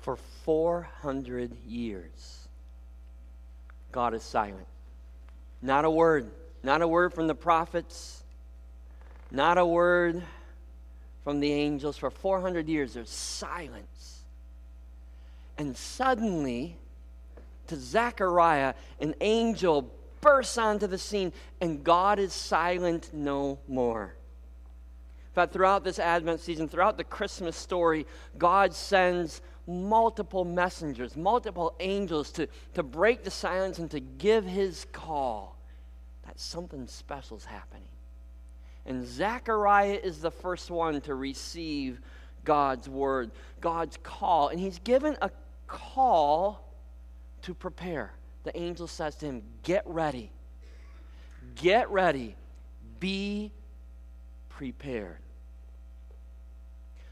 For 400 years, God is silent. Not a word. Not a word from the prophets. Not a word from the angels. For 400 years, there's silence. And suddenly, to Zechariah, an angel bursts onto the scene, and God is silent no more. In fact, throughout this Advent season, throughout the Christmas story, God sends multiple messengers, multiple angels to, to break the silence and to give his call that something special is happening. And Zechariah is the first one to receive God's word, God's call. And he's given a call to prepare. The angel says to him, Get ready. Get ready. Be prepared.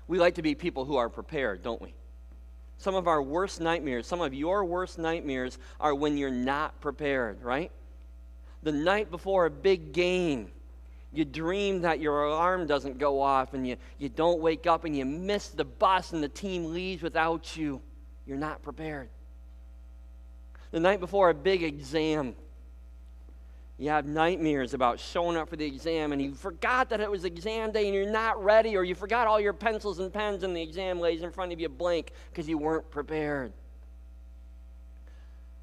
We like to be people who are prepared, don't we? Some of our worst nightmares, some of your worst nightmares are when you're not prepared, right? The night before a big game, you dream that your alarm doesn't go off and you, you don't wake up and you miss the bus and the team leaves without you. You're not prepared. The night before a big exam, you have nightmares about showing up for the exam and you forgot that it was exam day and you're not ready, or you forgot all your pencils and pens and the exam lays in front of you blank because you weren't prepared.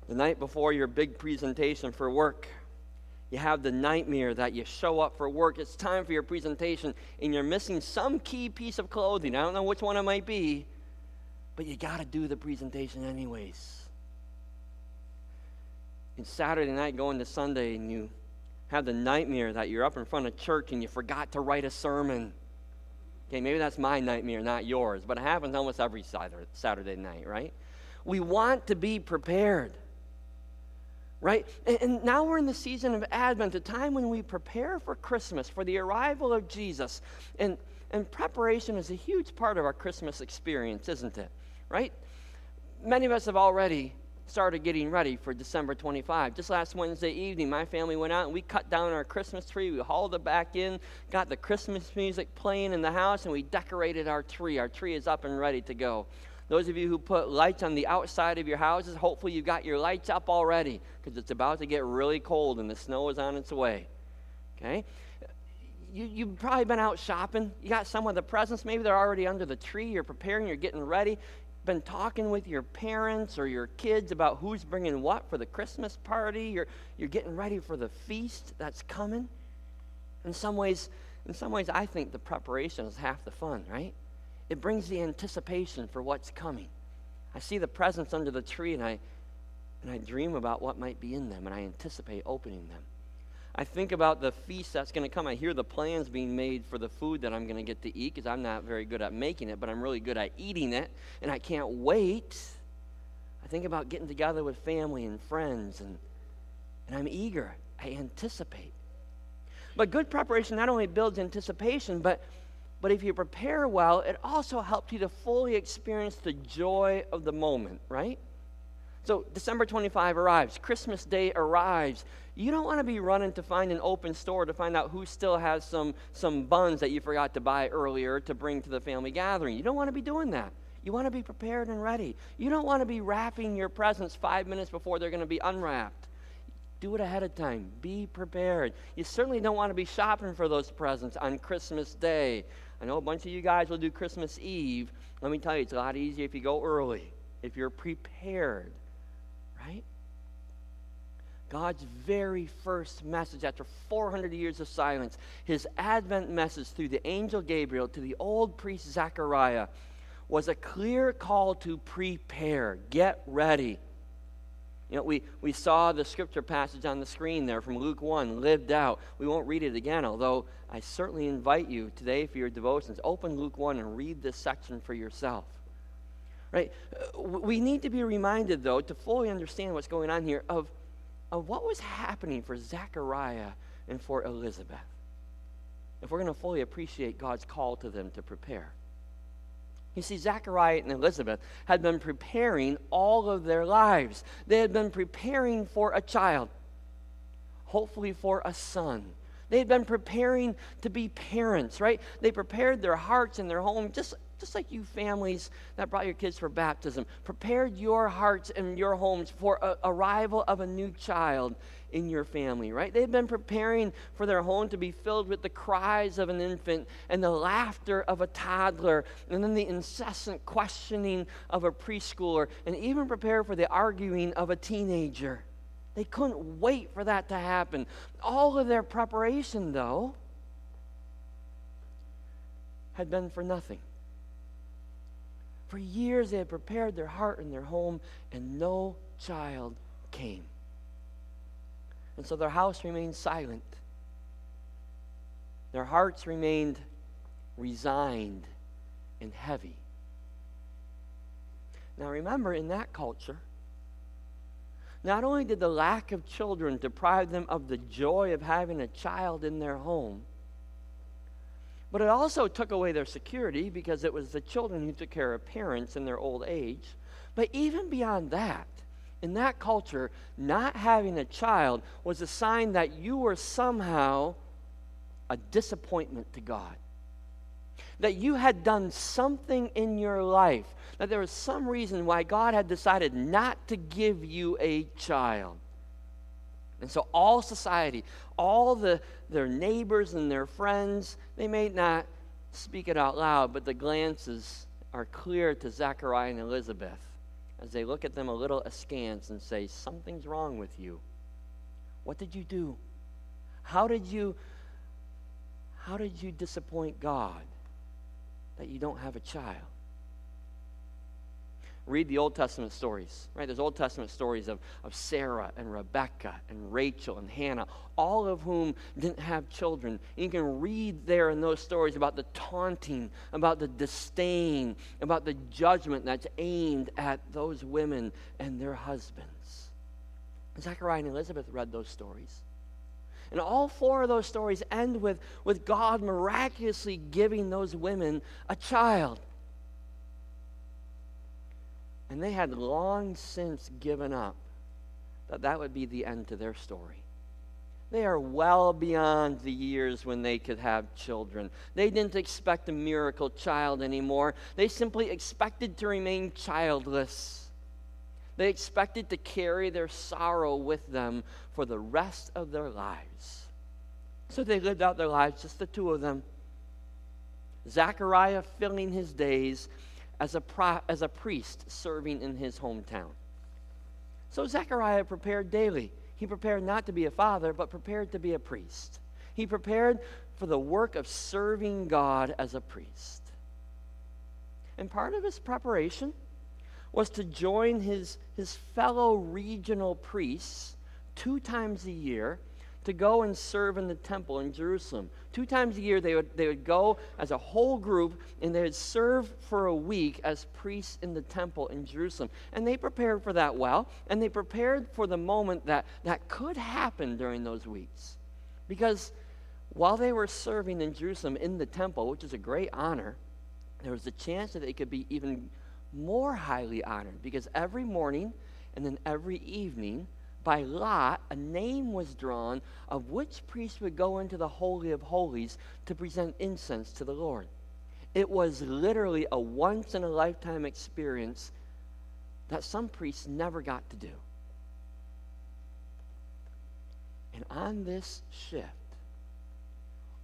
The night before your big presentation for work, you have the nightmare that you show up for work, it's time for your presentation, and you're missing some key piece of clothing. I don't know which one it might be, but you got to do the presentation anyways and Saturday night going to Sunday and you have the nightmare that you're up in front of church and you forgot to write a sermon. Okay, maybe that's my nightmare, not yours, but it happens almost every Saturday night, right? We want to be prepared, right? And now we're in the season of Advent, a time when we prepare for Christmas, for the arrival of Jesus. And, and preparation is a huge part of our Christmas experience, isn't it? Right? Many of us have already started getting ready for December 25. Just last Wednesday evening, my family went out and we cut down our Christmas tree. We hauled it back in, got the Christmas music playing in the house, and we decorated our tree. Our tree is up and ready to go. Those of you who put lights on the outside of your houses, hopefully you've got your lights up already because it's about to get really cold and the snow is on its way. Okay? You, you've probably been out shopping. You got some of the presents. Maybe they're already under the tree. You're preparing. You're getting ready been talking with your parents or your kids about who's bringing what for the Christmas party. You're, you're getting ready for the feast that's coming. In some ways, in some ways, I think the preparation is half the fun, right? It brings the anticipation for what's coming. I see the presents under the tree and I, and I dream about what might be in them and I anticipate opening them. I think about the feast that's going to come. I hear the plans being made for the food that I'm going to get to eat because I'm not very good at making it, but I'm really good at eating it, and I can't wait. I think about getting together with family and friends, and, and I'm eager. I anticipate. But good preparation not only builds anticipation, but, but if you prepare well, it also helps you to fully experience the joy of the moment, right? So December 25 arrives, Christmas Day arrives. You don't want to be running to find an open store to find out who still has some, some buns that you forgot to buy earlier to bring to the family gathering. You don't want to be doing that. You want to be prepared and ready. You don't want to be wrapping your presents five minutes before they're going to be unwrapped. Do it ahead of time. Be prepared. You certainly don't want to be shopping for those presents on Christmas Day. I know a bunch of you guys will do Christmas Eve. Let me tell you, it's a lot easier if you go early, if you're prepared? God's very first message after 400 years of silence, his Advent message through the angel Gabriel to the old priest Zechariah, was a clear call to prepare, get ready. You know, we, we saw the scripture passage on the screen there from Luke 1, lived out. We won't read it again, although I certainly invite you today for your devotions, open Luke 1 and read this section for yourself. Right? Uh, we need to be reminded, though, to fully understand what's going on here, of, of what was happening for Zechariah and for Elizabeth. If we're going to fully appreciate God's call to them to prepare. You see, Zechariah and Elizabeth had been preparing all of their lives. They had been preparing for a child, hopefully for a son. They had been preparing to be parents, right? They prepared their hearts and their home just just like you families that brought your kids for baptism, prepared your hearts and your homes for a arrival of a new child in your family, right? They've been preparing for their home to be filled with the cries of an infant and the laughter of a toddler and then the incessant questioning of a preschooler and even prepare for the arguing of a teenager. They couldn't wait for that to happen. All of their preparation, though, had been for nothing. For years, they had prepared their heart and their home, and no child came. And so their house remained silent. Their hearts remained resigned and heavy. Now, remember, in that culture, not only did the lack of children deprive them of the joy of having a child in their home, but it also took away their security because it was the children who took care of parents in their old age. But even beyond that, in that culture, not having a child was a sign that you were somehow a disappointment to God. That you had done something in your life that there was some reason why God had decided not to give you a child. And so all society, all the their neighbors and their friends, they may not speak it out loud, but the glances are clear to Zechariah and Elizabeth as they look at them a little askance and say, Something's wrong with you. What did you do? How did you how did you disappoint God that you don't have a child? Read the Old Testament stories, right? There's Old Testament stories of, of Sarah and Rebecca and Rachel and Hannah, all of whom didn't have children. And you can read there in those stories about the taunting, about the disdain, about the judgment that's aimed at those women and their husbands. Zechariah and Elizabeth read those stories. And all four of those stories end with, with God miraculously giving those women a child. And they had long since given up that that would be the end to their story. They are well beyond the years when they could have children. They didn't expect a miracle child anymore. They simply expected to remain childless. They expected to carry their sorrow with them for the rest of their lives. So they lived out their lives, just the two of them. Zechariah filling his days as a, pro, as a priest serving in his hometown. So Zechariah prepared daily. He prepared not to be a father, but prepared to be a priest. He prepared for the work of serving God as a priest. And part of his preparation was to join his, his fellow regional priests two times a year to go and serve in the temple in Jerusalem. Two times a year, they would, they would go as a whole group and they would serve for a week as priests in the temple in Jerusalem. And they prepared for that well, and they prepared for the moment that that could happen during those weeks. Because while they were serving in Jerusalem in the temple, which is a great honor, there was a chance that they could be even more highly honored because every morning and then every evening, by lot, a name was drawn of which priest would go into the Holy of Holies to present incense to the Lord. It was literally a once in a lifetime experience that some priests never got to do. And on this shift,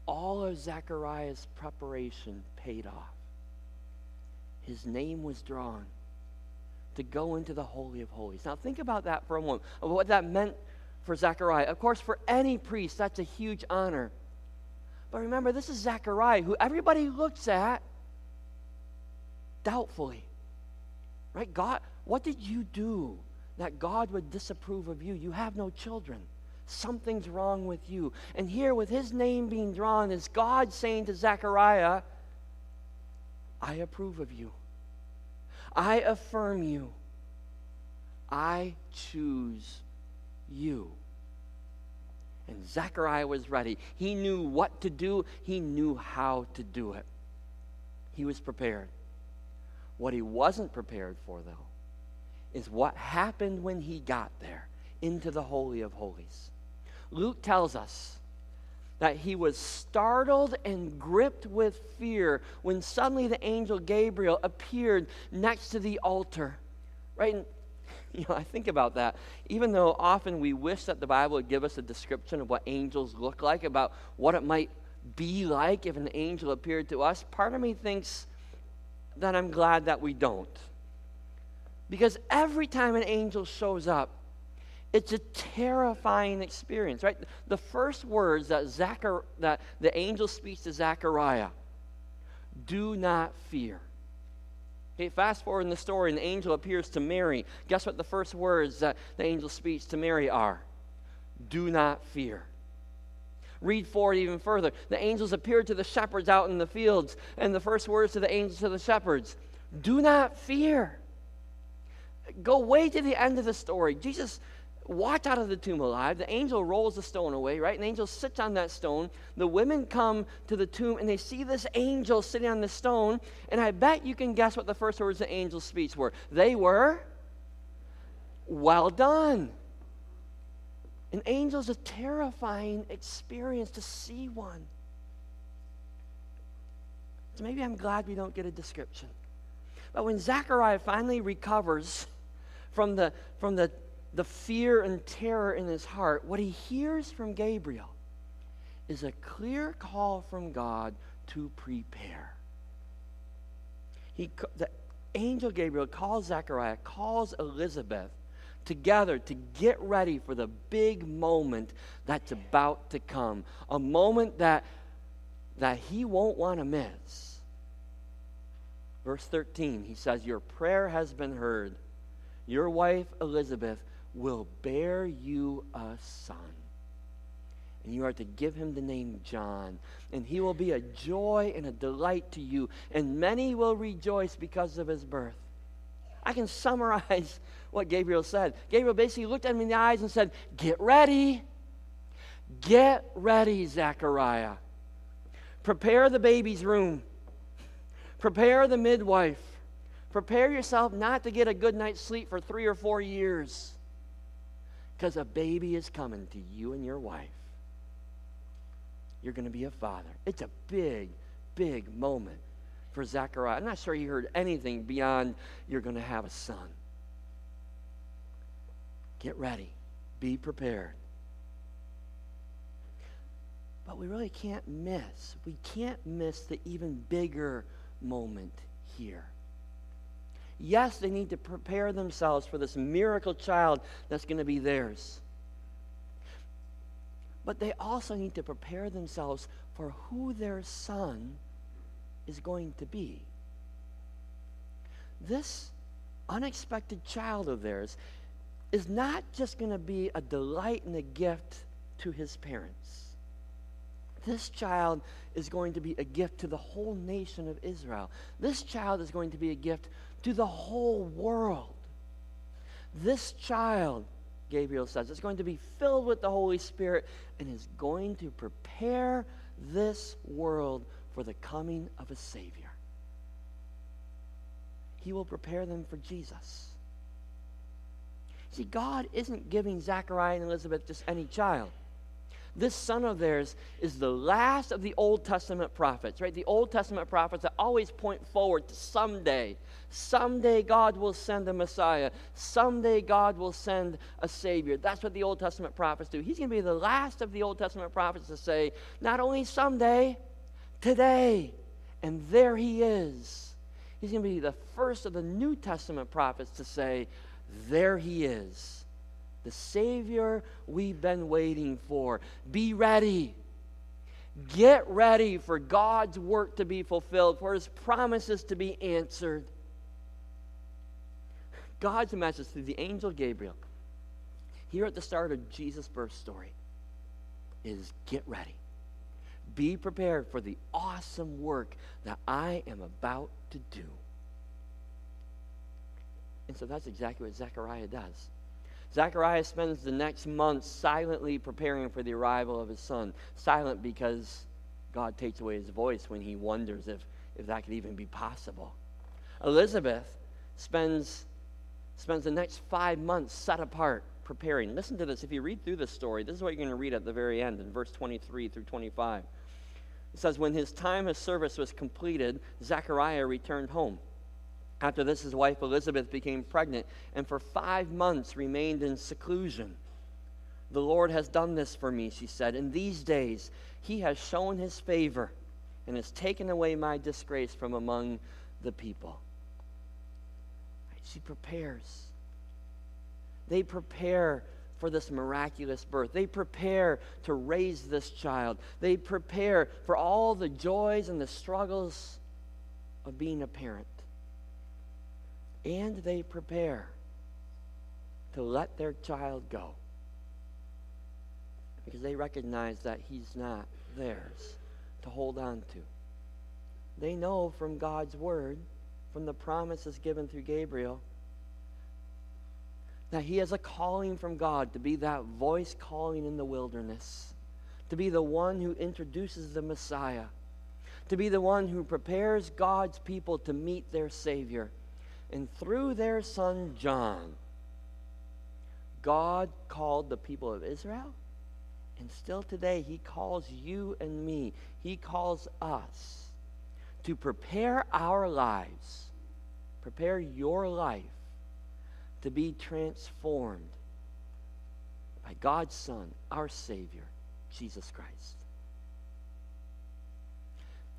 all of Zechariah's preparation paid off. His name was drawn to go into the Holy of Holies. Now, think about that for a moment, of what that meant for Zechariah. Of course, for any priest, that's a huge honor. But remember, this is Zechariah, who everybody looks at doubtfully. Right? God, what did you do that God would disapprove of you? You have no children. Something's wrong with you. And here, with his name being drawn, is God saying to Zechariah, I approve of you. I affirm you. I choose you. And Zechariah was ready. He knew what to do, he knew how to do it. He was prepared. What he wasn't prepared for, though, is what happened when he got there into the Holy of Holies. Luke tells us that he was startled and gripped with fear when suddenly the angel Gabriel appeared next to the altar. Right? And, you know, I think about that. Even though often we wish that the Bible would give us a description of what angels look like, about what it might be like if an angel appeared to us, part of me thinks that I'm glad that we don't. Because every time an angel shows up, it's a terrifying experience, right? The first words that, Zachar- that the angel speaks to Zechariah do not fear. Okay, fast forward in the story, and the angel appears to Mary. Guess what the first words that the angel speaks to Mary are? Do not fear. Read forward even further. The angels appeared to the shepherds out in the fields, and the first words to the angels to the shepherds do not fear. Go way to the end of the story. Jesus walked out of the tomb alive. The angel rolls the stone away, right? An angel sits on that stone. The women come to the tomb and they see this angel sitting on the stone. And I bet you can guess what the first words of the angel's speech were. They were, Well done. An angel's a terrifying experience to see one. So maybe I'm glad we don't get a description. But when Zechariah finally recovers from the, from the the fear and terror in his heart, what he hears from Gabriel is a clear call from God to prepare. He, the angel Gabriel calls Zechariah, calls Elizabeth together to get ready for the big moment that's about to come. A moment that, that he won't want to miss. Verse 13, he says, Your prayer has been heard. Your wife, Elizabeth, will bear you a son. And you are to give him the name John. And he will be a joy and a delight to you. And many will rejoice because of his birth. I can summarize what Gabriel said. Gabriel basically looked at him in the eyes and said, Get ready. Get ready, Zechariah. Prepare the baby's room. Prepare the midwife. Prepare yourself not to get a good night's sleep for three or four years because a baby is coming to you and your wife. You're going to be a father. It's a big, big moment for Zechariah. I'm not sure he heard anything beyond you're going to have a son. Get ready, be prepared. But we really can't miss, we can't miss the even bigger moment here. Yes, they need to prepare themselves for this miracle child that's going to be theirs. But they also need to prepare themselves for who their son is going to be. This unexpected child of theirs is not just going to be a delight and a gift to his parents. This child is going to be a gift to the whole nation of Israel. This child is going to be a gift to the whole world. This child, Gabriel says, is going to be filled with the Holy Spirit and is going to prepare this world for the coming of a Savior. He will prepare them for Jesus. See, God isn't giving Zechariah and Elizabeth just any child. This son of theirs is the last of the Old Testament prophets, right? The Old Testament prophets that always point forward to someday. Someday God will send a Messiah. Someday God will send a Savior. That's what the Old Testament prophets do. He's going to be the last of the Old Testament prophets to say, not only someday, today. And there he is. He's going to be the first of the New Testament prophets to say, there he is the Savior we've been waiting for. Be ready. Get ready for God's work to be fulfilled, for His promises to be answered. God's message through the angel Gabriel, here at the start of Jesus' birth story, is get ready. Be prepared for the awesome work that I am about to do. And so that's exactly what Zechariah does. Zechariah spends the next month silently preparing for the arrival of his son. Silent because God takes away his voice when he wonders if, if that could even be possible. Elizabeth spends, spends the next five months set apart preparing. Listen to this. If you read through this story, this is what you're going to read at the very end in verse 23 through 25. It says, When his time of service was completed, Zechariah returned home. After this, his wife Elizabeth became pregnant and for five months remained in seclusion. The Lord has done this for me, she said. In these days, he has shown his favor and has taken away my disgrace from among the people. She prepares. They prepare for this miraculous birth. They prepare to raise this child. They prepare for all the joys and the struggles of being a parent. And they prepare to let their child go because they recognize that he's not theirs to hold on to. They know from God's word, from the promises given through Gabriel, that he has a calling from God to be that voice calling in the wilderness, to be the one who introduces the Messiah, to be the one who prepares God's people to meet their Savior. And through their son John, God called the people of Israel and still today, He calls you and me, He calls us to prepare our lives, prepare your life to be transformed by God's Son, our Savior, Jesus Christ.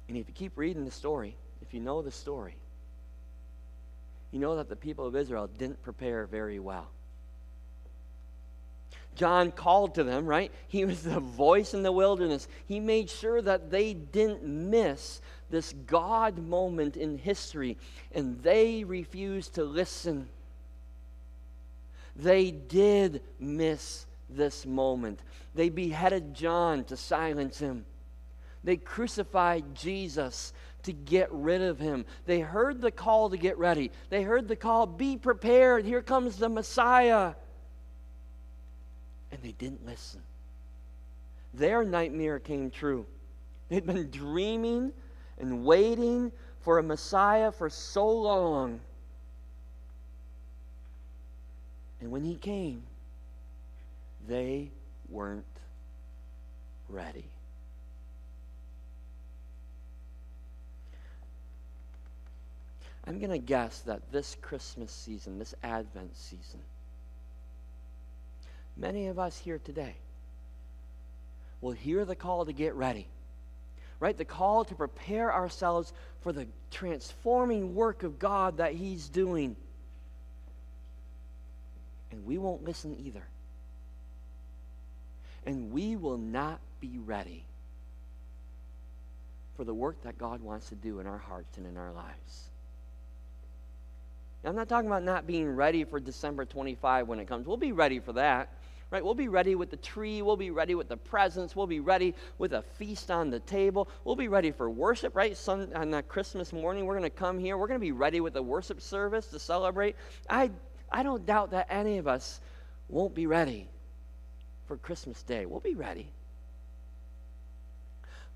And if you keep reading the story, if you know the story, you know that the people of Israel didn't prepare very well. John called to them, right? He was the voice in the wilderness. He made sure that they didn't miss this God moment in history, and they refused to listen. They did miss this moment. They beheaded John to silence him. They crucified Jesus to get rid of him. They heard the call to get ready. They heard the call, be prepared. Here comes the Messiah and they didn't listen. Their nightmare came true. They'd been dreaming and waiting for a Messiah for so long. And when he came, they weren't ready. I'm going to guess that this Christmas season, this Advent season, Many of us here today will hear the call to get ready, right? The call to prepare ourselves for the transforming work of God that He's doing. And we won't listen either. And we will not be ready for the work that God wants to do in our hearts and in our lives. Now, I'm not talking about not being ready for December 25 when it comes. We'll be ready for that right? We'll be ready with the tree. We'll be ready with the presents. We'll be ready with a feast on the table. We'll be ready for worship, right? On that Christmas morning, we're going to come here. We're going to be ready with the worship service to celebrate. I, I don't doubt that any of us won't be ready for Christmas Day. We'll be ready.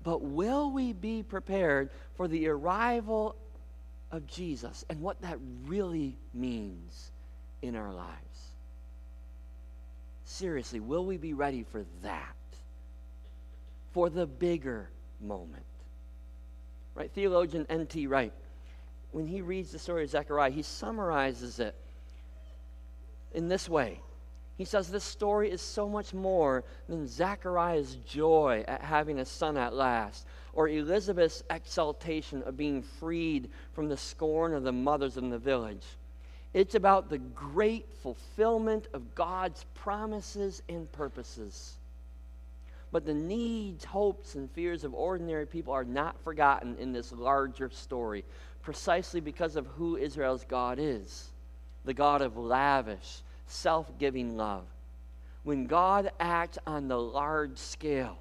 But will we be prepared for the arrival of Jesus and what that really means in our lives? Seriously, will we be ready for that? For the bigger moment? Right? Theologian N.T. Wright, when he reads the story of Zechariah, he summarizes it in this way. He says this story is so much more than Zechariah's joy at having a son at last, or Elizabeth's exaltation of being freed from the scorn of the mothers in the village. It's about the great fulfillment of God's promises and purposes. But the needs, hopes, and fears of ordinary people are not forgotten in this larger story, precisely because of who Israel's God is the God of lavish, self giving love. When God acts on the large scale,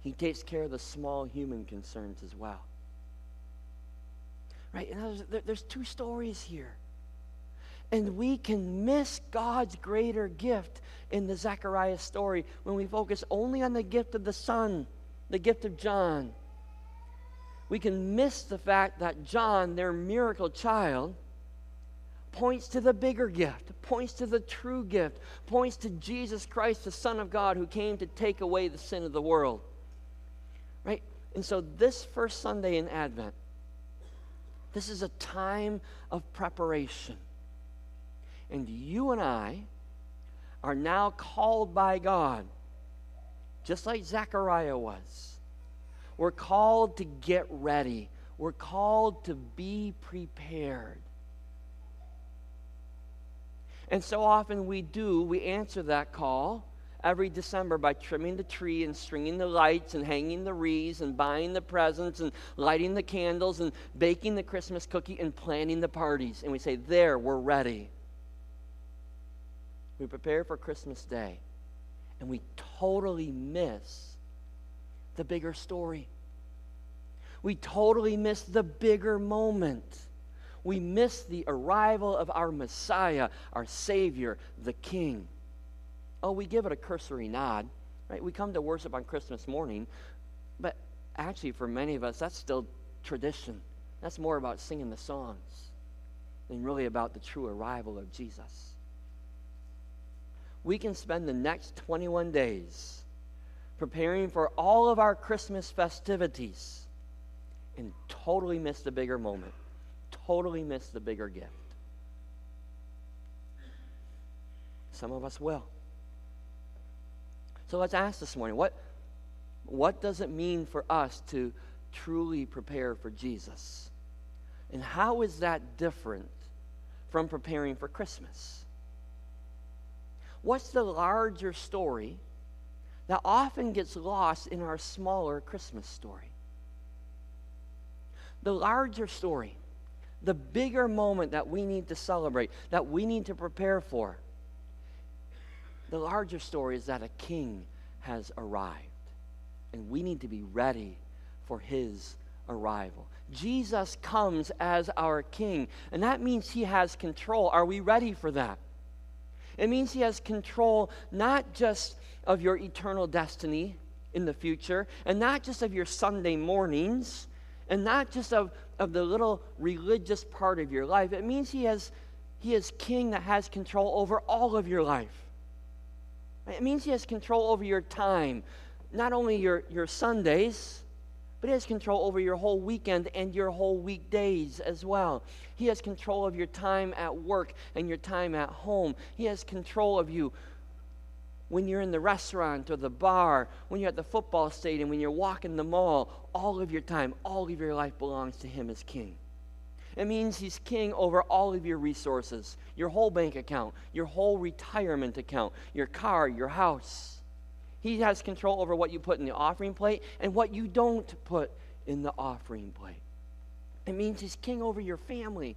he takes care of the small human concerns as well. Right? And there's, there's two stories here. And we can miss God's greater gift in the Zechariah story when we focus only on the gift of the Son, the gift of John. We can miss the fact that John, their miracle child, points to the bigger gift, points to the true gift, points to Jesus Christ, the Son of God, who came to take away the sin of the world. And so, this first Sunday in Advent, this is a time of preparation. And you and I are now called by God, just like Zechariah was. We're called to get ready, we're called to be prepared. And so often we do, we answer that call every December by trimming the tree and stringing the lights and hanging the wreaths and buying the presents and lighting the candles and baking the Christmas cookie and planning the parties. And we say, There, we're ready. We prepare for Christmas Day and we totally miss the bigger story. We totally miss the bigger moment we miss the arrival of our Messiah, our Savior, the King. Oh, we give it a cursory nod, right? We come to worship on Christmas morning, but actually, for many of us, that's still tradition. That's more about singing the songs than really about the true arrival of Jesus. We can spend the next 21 days preparing for all of our Christmas festivities and totally miss the bigger moment totally miss the bigger gift. Some of us will. So let's ask this morning what, what does it mean for us to truly prepare for Jesus? And how is that different from preparing for Christmas? What's the larger story that often gets lost in our smaller Christmas story? The larger story the bigger moment that we need to celebrate, that we need to prepare for. The larger story is that a king has arrived, and we need to be ready for his arrival. Jesus comes as our king, and that means he has control. Are we ready for that? It means he has control not just of your eternal destiny in the future, and not just of your Sunday mornings, and not just of, of the little religious part of your life. It means he has he is king that has control over all of your life. It means he has control over your time, not only your, your Sundays, but he has control over your whole weekend and your whole weekdays as well. He has control of your time at work and your time at home. He has control of you when you're in the restaurant or the bar, when you're at the football stadium, when you're walking the mall, all of your time, all of your life belongs to Him as King. It means He's King over all of your resources, your whole bank account, your whole retirement account, your car, your house. He has control over what you put in the offering plate and what you don't put in the offering plate. It means He's King over your family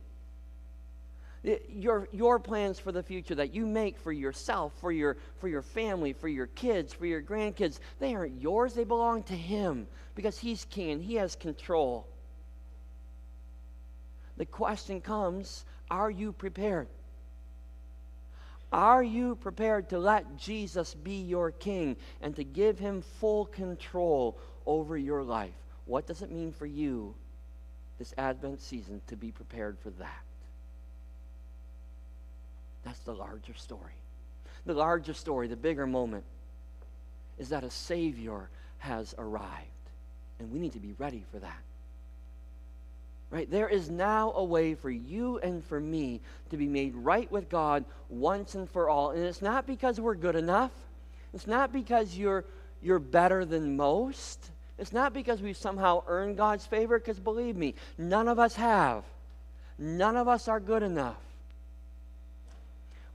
your, your plans for the future that you make for yourself, for your, for your family, for your kids, for your grandkids, they aren't yours. They belong to Him because He's king and He has control. The question comes are you prepared? Are you prepared to let Jesus be your king and to give him full control over your life? What does it mean for you this Advent season to be prepared for that? That's the larger story. The larger story, the bigger moment, is that a Savior has arrived. And we need to be ready for that. Right? There is now a way for you and for me to be made right with God once and for all. And it's not because we're good enough. It's not because you're, you're better than most. It's not because we've somehow earned God's favor, because believe me, none of us have. None of us are good enough.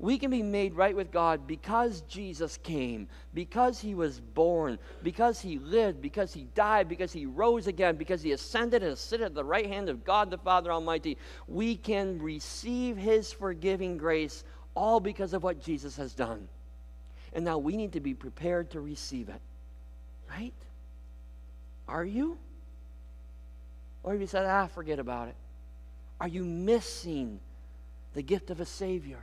We can be made right with God because Jesus came, because he was born, because he lived, because he died, because he rose again, because he ascended and is at the right hand of God the Father Almighty. We can receive his forgiving grace all because of what Jesus has done. And now we need to be prepared to receive it. Right? Are you? Or have you said, ah, forget about it? Are you missing the gift of a Savior?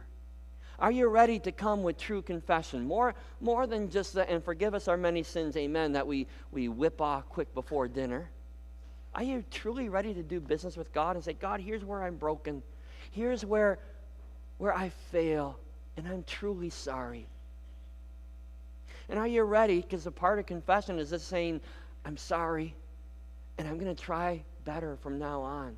Are you ready to come with true confession? More, more than just the, and forgive us our many sins, amen, that we, we whip off quick before dinner. Are you truly ready to do business with God and say, God, here's where I'm broken. Here's where where I fail and I'm truly sorry. And are you ready? Because a part of confession is just saying, I'm sorry, and I'm going to try better from now on.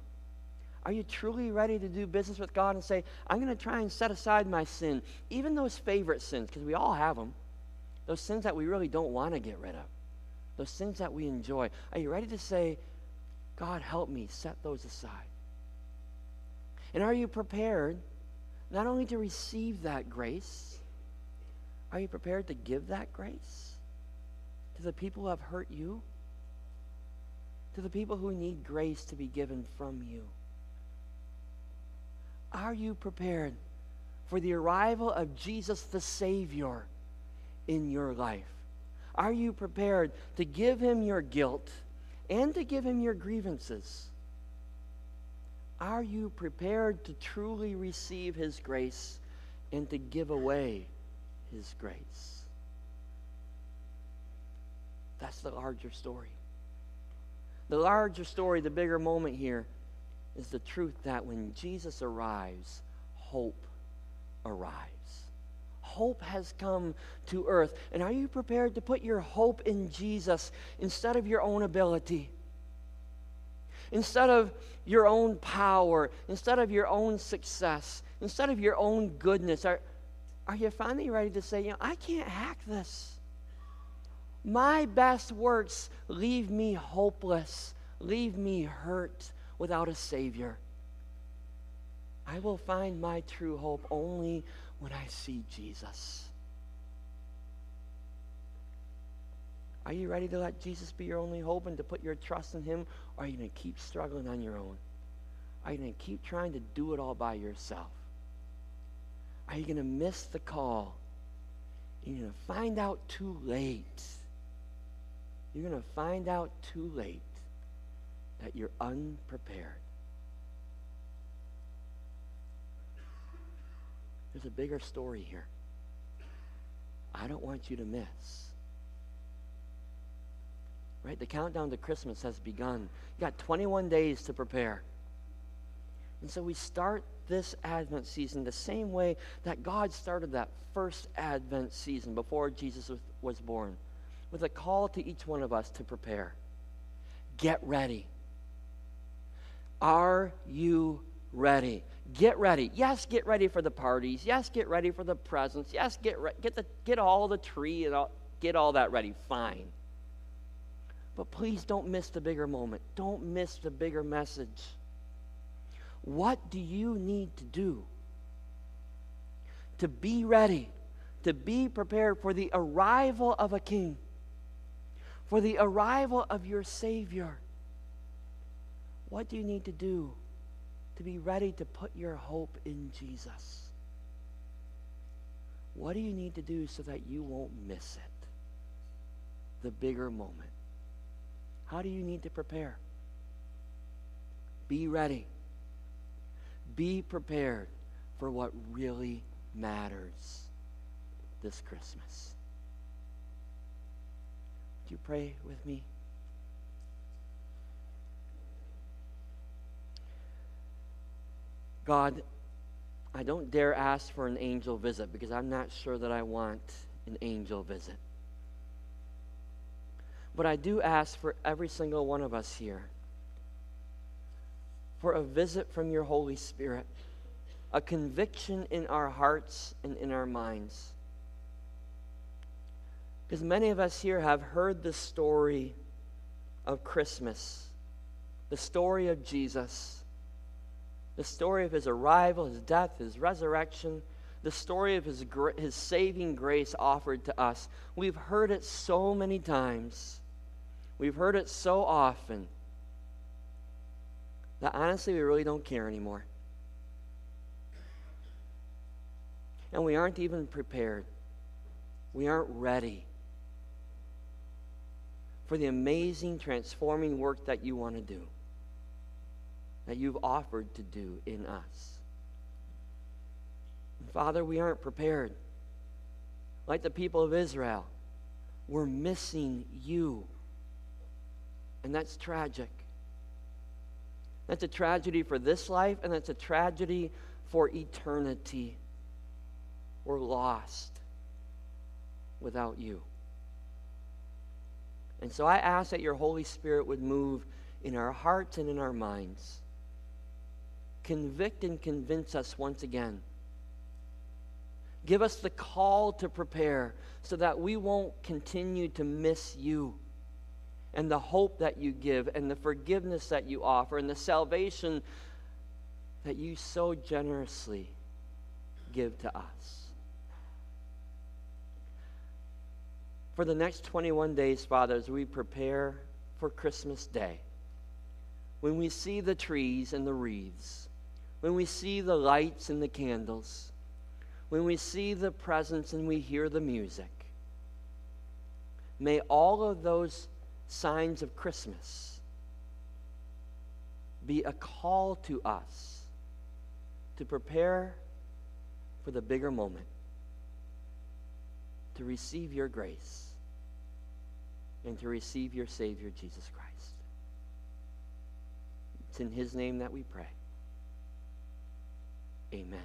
Are you truly ready to do business with God and say, I'm going to try and set aside my sin, even those favorite sins, because we all have them, those sins that we really don't want to get rid of, those sins that we enjoy. Are you ready to say, God, help me set those aside? And are you prepared not only to receive that grace, are you prepared to give that grace to the people who have hurt you? To the people who need grace to be given from you? Are you prepared for the arrival of Jesus the Savior in your life? Are you prepared to give him your guilt and to give him your grievances? Are you prepared to truly receive his grace and to give away his grace? That's the larger story. The larger story, the bigger moment here, is the truth that when Jesus arrives, hope arrives. Hope has come to earth. And are you prepared to put your hope in Jesus instead of your own ability? Instead of your own power, instead of your own success, instead of your own goodness? Are, are you finally ready to say, you know, I can't hack this? My best works leave me hopeless, leave me hurt without a Savior. I will find my true hope only when I see Jesus. Are you ready to let Jesus be your only hope and to put your trust in Him? Or are you going to keep struggling on your own? Are you going to keep trying to do it all by yourself? Are you going to miss the call? You're going to find out too late you're going to find out too late that you're unprepared. There's a bigger story here. I don't want you to miss. Right? The countdown to Christmas has begun. You got 21 days to prepare. And so we start this Advent season the same way that God started that first Advent season before Jesus was born with a call to each one of us to prepare. Get ready. Are you ready? Get ready. Yes, get ready for the parties. Yes, get ready for the presents. Yes, get re- get the get all the tree and all, get all that ready. Fine. But please don't miss the bigger moment. Don't miss the bigger message. What do you need to do to be ready, to be prepared for the arrival of a king? for the arrival of your Savior. What do you need to do to be ready to put your hope in Jesus? What do you need to do so that you won't miss it? The bigger moment. How do you need to prepare? Be ready. Be prepared for what really matters this Christmas. Do you pray with me? God, I don't dare ask for an angel visit because I'm not sure that I want an angel visit. But I do ask for every single one of us here for a visit from your Holy Spirit, a conviction in our hearts and in our minds because many of us here have heard the story of Christmas, the story of Jesus, the story of his arrival, his death, his resurrection, the story of his, his saving grace offered to us. We've heard it so many times, we've heard it so often that honestly we really don't care anymore. And we aren't even prepared. We aren't ready for the amazing transforming work that you want to do, that you've offered to do in us. Father, we aren't prepared. Like the people of Israel, we're missing you. And that's tragic. That's a tragedy for this life, and that's a tragedy for eternity. We're lost without you. And so I ask that your Holy Spirit would move in our hearts and in our minds. Convict and convince us once again. Give us the call to prepare so that we won't continue to miss you and the hope that you give and the forgiveness that you offer and the salvation that you so generously give to us. For the next 21 days, Father, as we prepare for Christmas Day, when we see the trees and the wreaths, when we see the lights and the candles, when we see the presents and we hear the music, may all of those signs of Christmas be a call to us to prepare for the bigger moment, to receive your grace, and to receive your Savior, Jesus Christ. It's in His name that we pray. Amen.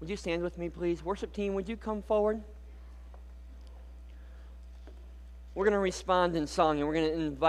Would you stand with me, please? Worship team, would you come forward? We're going to respond in song and we're going to invite.